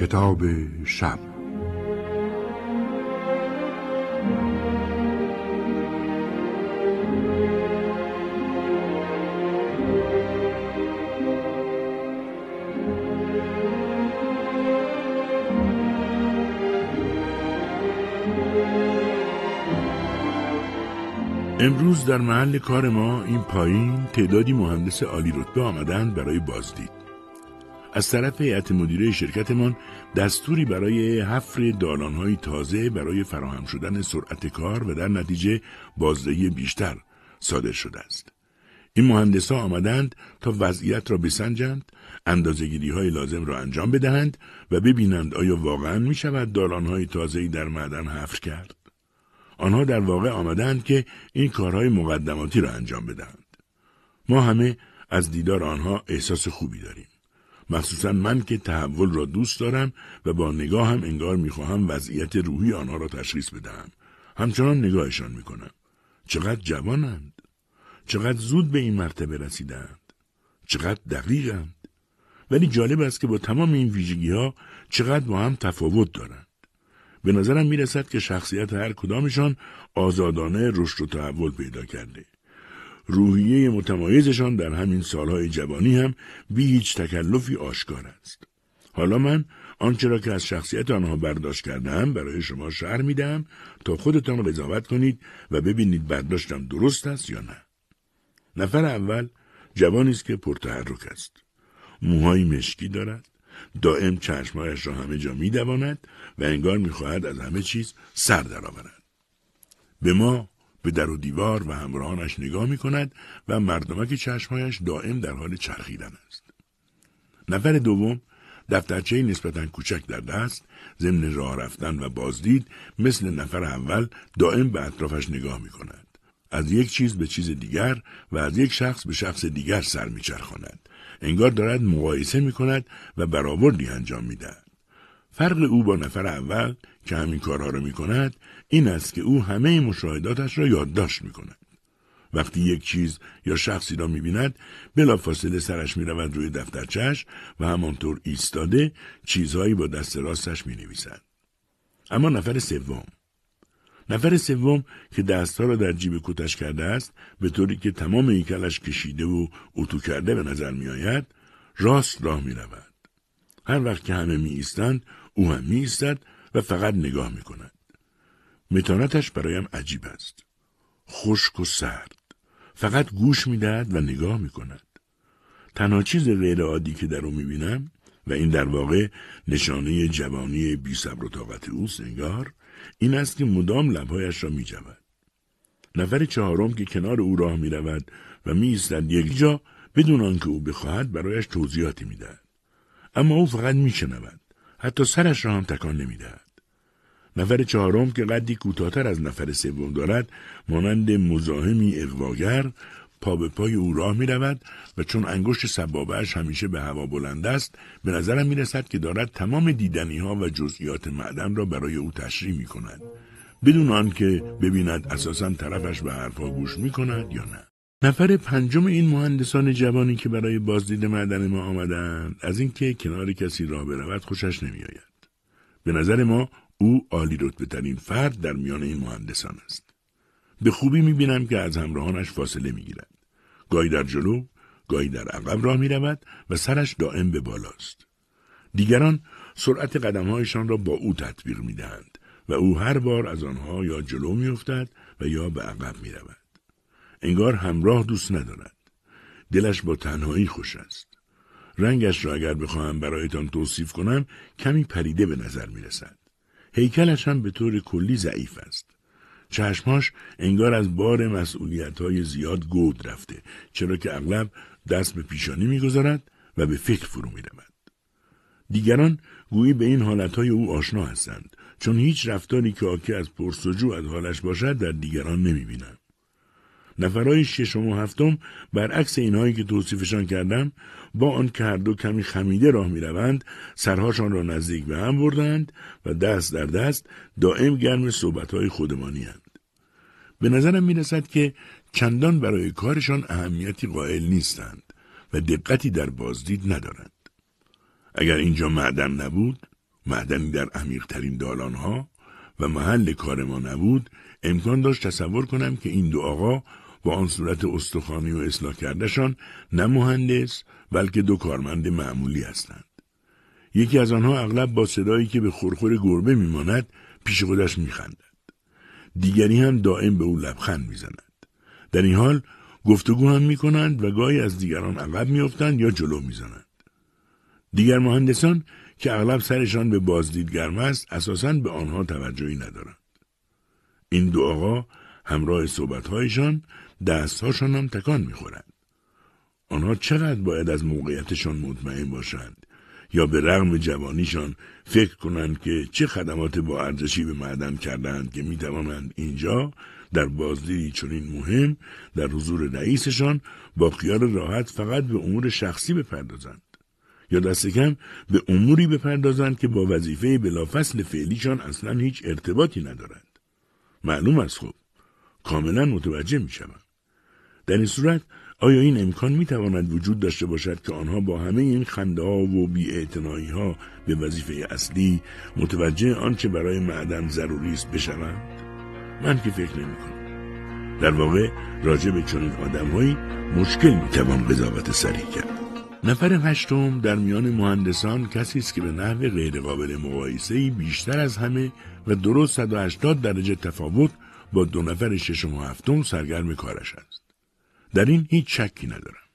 کتاب شب امروز در محل کار ما این پایین تعدادی مهندس عالی رتبه آمدند برای بازدید. از طرف هیئت مدیره شرکتمان دستوری برای حفر دالانهای تازه برای فراهم شدن سرعت کار و در نتیجه بازدهی بیشتر صادر شده است. این مهندس ها آمدند تا وضعیت را بسنجند، اندازگیری های لازم را انجام بدهند و ببینند آیا واقعا می شود دالانهای تازه‌ای در معدن حفر کرد. آنها در واقع آمدند که این کارهای مقدماتی را انجام بدهند. ما همه از دیدار آنها احساس خوبی داریم. مخصوصا من که تحول را دوست دارم و با نگاه هم انگار می‌خواهم وضعیت روحی آنها را تشخیص بدهم. همچنان نگاهشان می‌کنم. چقدر جوانند. چقدر زود به این مرتبه رسیدند. چقدر دقیقند. ولی جالب است که با تمام این ویژگی ها چقدر با هم تفاوت دارند. به نظرم می رسد که شخصیت هر کدامشان آزادانه رشد و تحول پیدا کرده. روحیه متمایزشان در همین سالهای جوانی هم بی هیچ تکلفی آشکار است. حالا من آنچه را که از شخصیت آنها برداشت کردم برای شما شهر میدم تا خودتان قضاوت کنید و ببینید برداشتم درست است یا نه. نفر اول جوانی است که پرتحرک است. موهای مشکی دارد. دائم چشمهایش را همه جا میدواند و انگار می‌خواهد از همه چیز سر درآورد. به ما به در و دیوار و همراهانش نگاه می کند و مردمک چشمهایش دائم در حال چرخیدن است. نفر دوم دفترچه نسبتا کوچک در دست ضمن راه رفتن و بازدید مثل نفر اول دائم به اطرافش نگاه می کند. از یک چیز به چیز دیگر و از یک شخص به شخص دیگر سر میچرخاند انگار دارد مقایسه می کند و برآوردی انجام می دهد. فرق او با نفر اول که همین کارها را می کند این است که او همه مشاهداتش را یادداشت می کند. وقتی یک چیز یا شخصی را می بیند بلا فاصله سرش می رود روی دفترچش و همانطور ایستاده چیزهایی با دست راستش می نویسد. اما نفر سوم نفر سوم که دستها را در جیب کتش کرده است به طوری که تمام ایکلش کشیده و اتو کرده به نظر می آید راست راه می رود. هر وقت که همه می ایستند او هم می ایستد و فقط نگاه می کند. متانتش برایم عجیب است. خشک و سرد. فقط گوش می دهد و نگاه می کند. تنها چیز غیر عادی که در او می بینم و این در واقع نشانه جوانی بی صبر و طاقت اوست انگار این است که مدام لبهایش را می جود. نفر چهارم که کنار او راه می رود و می ایستد یک جا بدون آنکه او بخواهد برایش توضیحاتی می دهد. اما او فقط می شنود. حتی سرش را هم تکان نمی دهد. نفر چهارم که قدی کوتاهتر از نفر سوم دارد مانند مزاحمی اقواگر پا به پای او راه می رود و چون انگشت سبابهش همیشه به هوا بلند است به نظرم می رسد که دارد تمام دیدنی ها و جزئیات معدن را برای او تشریح می کند بدون آنکه ببیند اساسا طرفش به حرفها گوش می کند یا نه نفر پنجم این مهندسان جوانی که برای بازدید معدن ما آمدند از اینکه کنار کسی راه برود خوشش نمیآید به نظر ما او عالی رتبه ترین فرد در میان این مهندسان است به خوبی می‌بینم که از همراهانش فاصله می‌گیرد. گاهی در جلو، گاهی در عقب راه می‌رود و سرش دائم به بالاست. دیگران سرعت قدمهایشان را با او تطبیق می‌دهند و او هر بار از آنها یا جلو میافتد و یا به عقب می‌رود. انگار همراه دوست ندارد. دلش با تنهایی خوش است. رنگش را اگر بخواهم برایتان توصیف کنم کمی پریده به نظر می رسد. هیکلش هم به طور کلی ضعیف است. چشماش انگار از بار مسئولیت های زیاد گود رفته چرا که اغلب دست به پیشانی می‌گذارد و به فکر فرو می رود. دیگران گویی به این حالتهای او آشنا هستند چون هیچ رفتاری که آکی از پرسجو از حالش باشد در دیگران نمی بینم. نفرهای ششم و هفتم برعکس اینهایی که توصیفشان کردم با آن که هر دو کمی خمیده راه می‌روند سرهاشان را نزدیک به هم بردند و دست در دست دائم گرم صحبتهای خودمانی هند. به نظرم می رسد که چندان برای کارشان اهمیتی قائل نیستند و دقتی در بازدید ندارند. اگر اینجا معدن نبود معدنی در عمیقترین دالانها و محل کار ما نبود امکان داشت تصور کنم که این دو آقا با آن صورت استخوانی و اصلاح کردهشان نه مهندس بلکه دو کارمند معمولی هستند. یکی از آنها اغلب با صدایی که به خورخور گربه میماند پیش خودش میخندد. دیگری هم دائم به او لبخند می‌زند. در این حال گفتگو هم می‌کنند و گاهی از دیگران عقب میافتند یا جلو می‌زنند. دیگر مهندسان که اغلب سرشان به بازدید گرم است اساسا به آنها توجهی ندارند. این دو آقا همراه صحبتهایشان دستهاشان هم تکان می‌خورند. آنها چقدر باید از موقعیتشان مطمئن باشند یا به رغم جوانیشان فکر کنند که چه خدمات با ارزشی به معدن کردند که می‌توانند اینجا در بازدیدی چنین مهم در حضور رئیسشان با خیال راحت فقط به امور شخصی بپردازند یا دست کم به اموری بپردازند که با وظیفه بلافصل فعلیشان اصلا هیچ ارتباطی ندارند. معلوم است خب. کاملا متوجه می در این صورت آیا این امکان می تواند وجود داشته باشد که آنها با همه این خنده ها و بی ها به وظیفه اصلی متوجه آنچه برای معدن ضروری است بشوند؟ من که فکر نمی کنم. در واقع راجع به چنین آدمهایی مشکل می توان قضاوت سریع کرد. نفر هشتم در میان مهندسان کسی است که به نحو غیرقابل مقایسه بیشتر از همه و درست 180 درجه تفاوت با دو نفر ششم و هفتم سرگرم کارش است. در این هیچ شکی ندارم.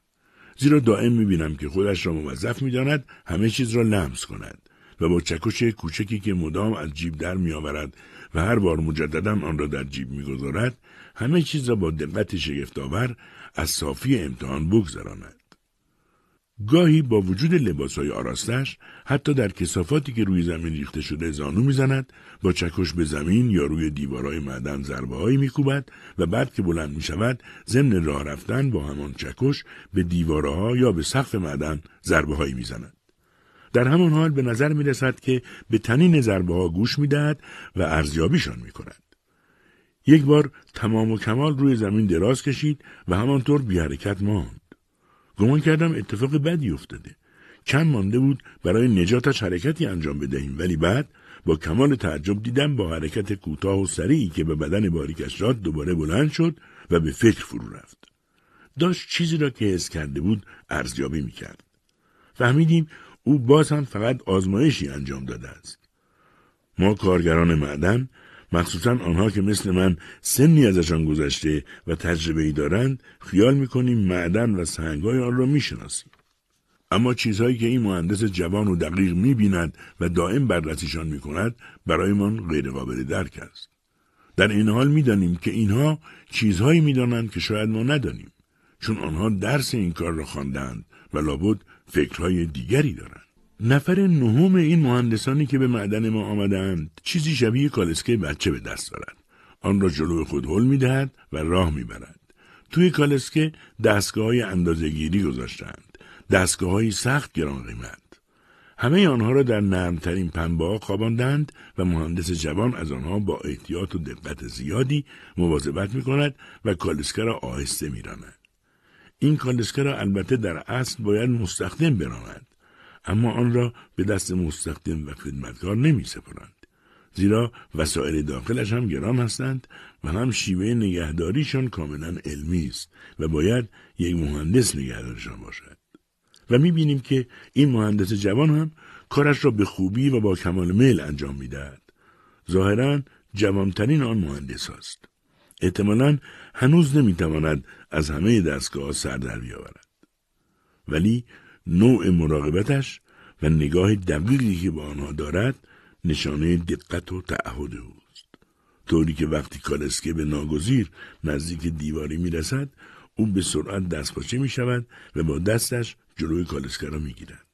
زیرا دائم می‌بینم که خودش را موظف می‌داند همه چیز را لمس کند و با چکش کوچکی که مدام از جیب در میآورد و هر بار مجددا آن را در جیب می‌گذارد همه چیز را با دقت شگفتآور از صافی امتحان بگذراند گاهی با وجود لباس های آراستش حتی در کسافاتی که روی زمین ریخته شده زانو می‌زند با چکش به زمین یا روی دیوارهای معدن ضربه هایی میکوبد و بعد که بلند می شود ضمن راه رفتن با همان چکش به دیوارها یا به سقف معدن ضربه هایی می‌زند در همان حال به نظر می رسد که به تنین ضربه ها گوش می دهد و ارزیابیشان می کند. یک بار تمام و کمال روی زمین دراز کشید و همانطور بی حرکت ماند. گمان کردم اتفاق بدی افتاده. کم مانده بود برای نجاتش حرکتی انجام بدهیم ولی بعد با کمال تعجب دیدم با حرکت کوتاه و سریعی که به بدن باریکش داد دوباره بلند شد و به فکر فرو رفت. داشت چیزی را که حس کرده بود ارزیابی می‌کرد. فهمیدیم او باز هم فقط آزمایشی انجام داده است. ما کارگران معدن مخصوصا آنها که مثل من سنی ازشان گذشته و تجربه ای دارند خیال می‌کنیم معدن و سنگهای آن را می‌شناسیم. اما چیزهایی که این مهندس جوان و دقیق می‌بیند و دائم بررسیشان می‌کند برایمان غیرقابل درک است. در این حال می‌دانیم که اینها چیزهایی می‌دانند که شاید ما ندانیم چون آنها درس این کار را خواندند و لابد فکرهای دیگری دارند. نفر نهم این مهندسانی که به معدن ما آمدند چیزی شبیه کالسکه بچه به دست دارد. آن را جلو خود حل می دهد و راه می برد. توی کالسکه دستگاه های اندازه گیری گذاشتند. دستگاه های سخت گران قیمت. همه آنها را در نرمترین پنبه خواباندند و مهندس جوان از آنها با احتیاط و دقت زیادی مواظبت می کند و کالسکه را آهسته می این کالسکه را البته در اصل باید مستخدم براند اما آن را به دست مستخدم و خدمتکار نمی سپرند. زیرا وسایل داخلش هم گران هستند و هم شیوه نگهداریشان کاملا علمی است و باید یک مهندس نگهدارشان باشد. و می بینیم که این مهندس جوان هم کارش را به خوبی و با کمال میل انجام می دهد. ظاهرا جوانترین آن مهندس است. احتمالا هنوز نمی‌تواند از همه دستگاه سر در بیاورد. ولی نوع مراقبتش و نگاه دقیقی که به آنها دارد نشانه دقت و تعهد اوست طوری که وقتی کالسکه به ناگزیر نزدیک دیواری می‌رسد او به سرعت دستپاچه می شود و با دستش جلوی کالسکه را می گیرد.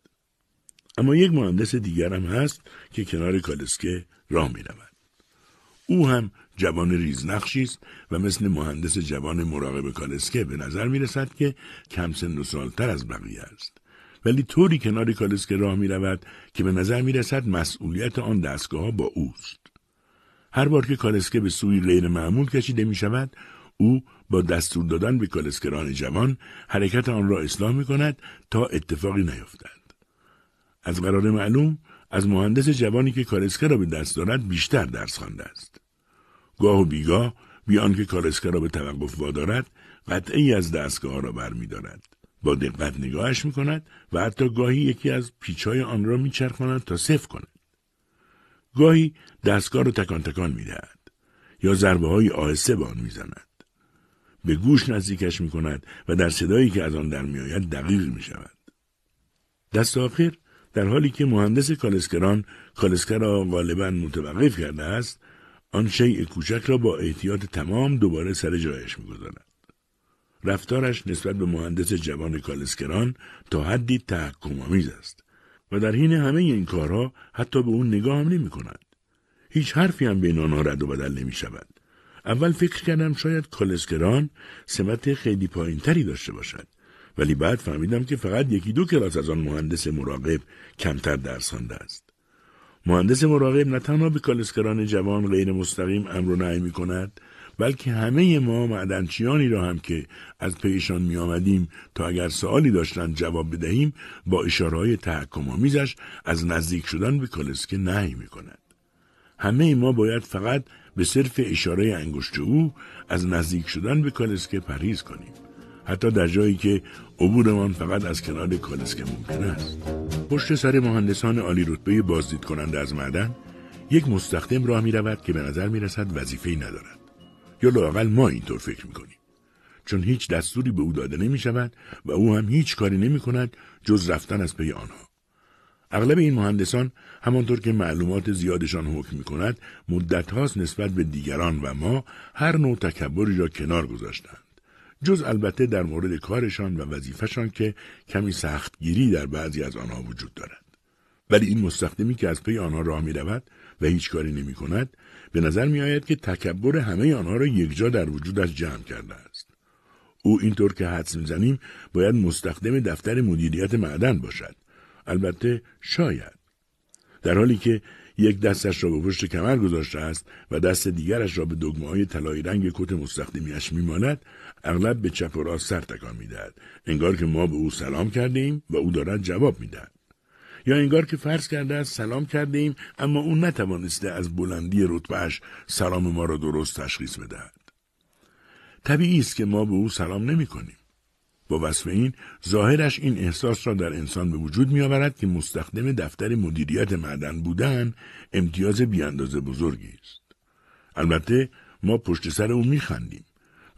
اما یک مهندس دیگر هم هست که کنار کالسکه راه می رود. او هم جوان ریزنقشی است و مثل مهندس جوان مراقب کالسکه به نظر می رسد که کم سن و سالتر از بقیه است. ولی طوری کنار کالسکه راه می رود که به نظر می رسد مسئولیت آن دستگاه با اوست. هر بار که کالسکه به سوی غیر معمول کشیده می شود او با دستور دادن به کالسکران جوان حرکت آن را اصلاح می کند تا اتفاقی نیفتد. از قرار معلوم از مهندس جوانی که کالسکه را به دست دارد بیشتر درس خوانده است. گاه و بیگاه بیان که کالسکه را به توقف وادارد قطعی از دستگاه را برمیدارد. با دقت نگاهش می کند و حتی گاهی یکی از پیچهای آن را میچرخاند تا صفر کند. گاهی دستگاه را تکان تکان می دهد. یا ضربه های آهسته به آن می‌زند. به گوش نزدیکش می کند و در صدایی که از آن در میآید دقیق می شود. دست آخر در حالی که مهندس کالسکران کالسکر را غالبا متوقف کرده است آن شیء کوچک را با احتیاط تمام دوباره سر جایش می‌گذارد رفتارش نسبت به مهندس جوان کالسکران تا حدی تحکمآمیز است و در حین همه این کارها حتی به اون نگاه هم نمی کند. هیچ حرفی هم بین آنها رد و بدل نمی شود. اول فکر کردم شاید کالسکران سمت خیلی پایینتری داشته باشد. ولی بعد فهمیدم که فقط یکی دو کلاس از آن مهندس مراقب کمتر درس خوانده است. مهندس مراقب نه تنها به کالسکران جوان غیر مستقیم امر و نهی می کند بلکه همه ما معدنچیانی را هم که از پیشان می آمدیم تا اگر سوالی داشتند جواب بدهیم با اشارهای تحکم آمیزش از نزدیک شدن به کالسکه نهی می کند. همه ما باید فقط به صرف اشاره انگشت او از نزدیک شدن به کالسکه پرهیز کنیم. حتی در جایی که عبورمان فقط از کنار کالسکه ممکن است. پشت سر مهندسان عالی رتبه بازدید کننده از معدن یک مستخدم راه می رود که به نظر می رسد وظیفه‌ای ندارد. یا لاقل ما اینطور فکر می کنیم. چون هیچ دستوری به او داده نمی شود و او هم هیچ کاری نمی کند جز رفتن از پی آنها. اغلب این مهندسان همانطور که معلومات زیادشان حکم می کند مدت هاست نسبت به دیگران و ما هر نوع تکبری را کنار گذاشتند. جز البته در مورد کارشان و وظیفهشان که کمی سختگیری در بعضی از آنها وجود دارد. ولی این مستخدمی که از پی آنها راه می رود و هیچ کاری نمی کند به نظر می آید که تکبر همه آنها را یکجا در وجودش جمع کرده است. او اینطور که حدس می‌زنیم باید مستخدم دفتر مدیریت معدن باشد. البته شاید. در حالی که یک دستش را به پشت کمر گذاشته است و دست دیگرش را به دگمه های طلایی رنگ کت مستخدمیش میماند اغلب به چپ و راست سر تکان می‌دهد انگار که ما به او سلام کرده ایم و او دارد جواب می‌دهد یا انگار که فرض کرده است سلام کرده ایم اما او نتوانسته از بلندی رتبهش سلام ما را درست تشخیص بدهد طبیعی است که ما به او سلام نمی کنیم. با وصف این ظاهرش این احساس را در انسان به وجود می آورد که مستخدم دفتر مدیریت معدن بودن امتیاز بیاندازه بزرگی است. البته ما پشت سر او می خندیم.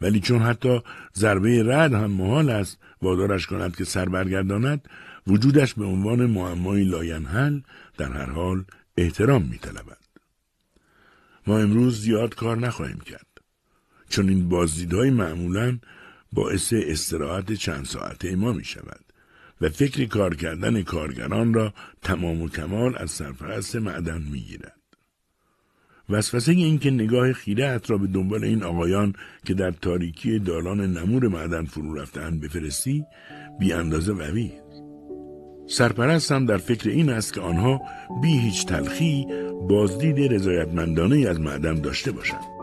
ولی چون حتی ضربه رد هم محال است وادارش کند که سر برگرداند وجودش به عنوان معمایی لاینحل در هر حال احترام می ما امروز زیاد کار نخواهیم کرد. چون این بازدیدهای معمولا باعث استراحت چند ساعته ما می شود و فکر کار کردن کارگران را تمام و کمال از سرپرست معدن می گیرد. وسوسه این که نگاه خیره را به دنبال این آقایان که در تاریکی دالان نمور معدن فرو رفتن بفرستی بی اندازه قوی سرپرست هم در فکر این است که آنها بی هیچ تلخی بازدید رضایتمندانه از معدن داشته باشند.